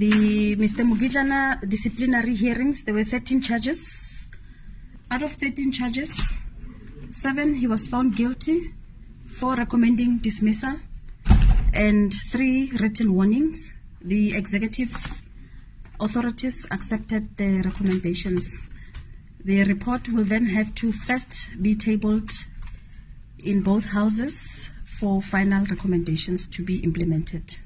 The Mr. Mgidlana disciplinary hearings, there were 13 charges. Out of 13 charges, seven he was found guilty, four recommending dismissal, and three written warnings. The executive authorities accepted the recommendations. The report will then have to first be tabled in both houses for final recommendations to be implemented.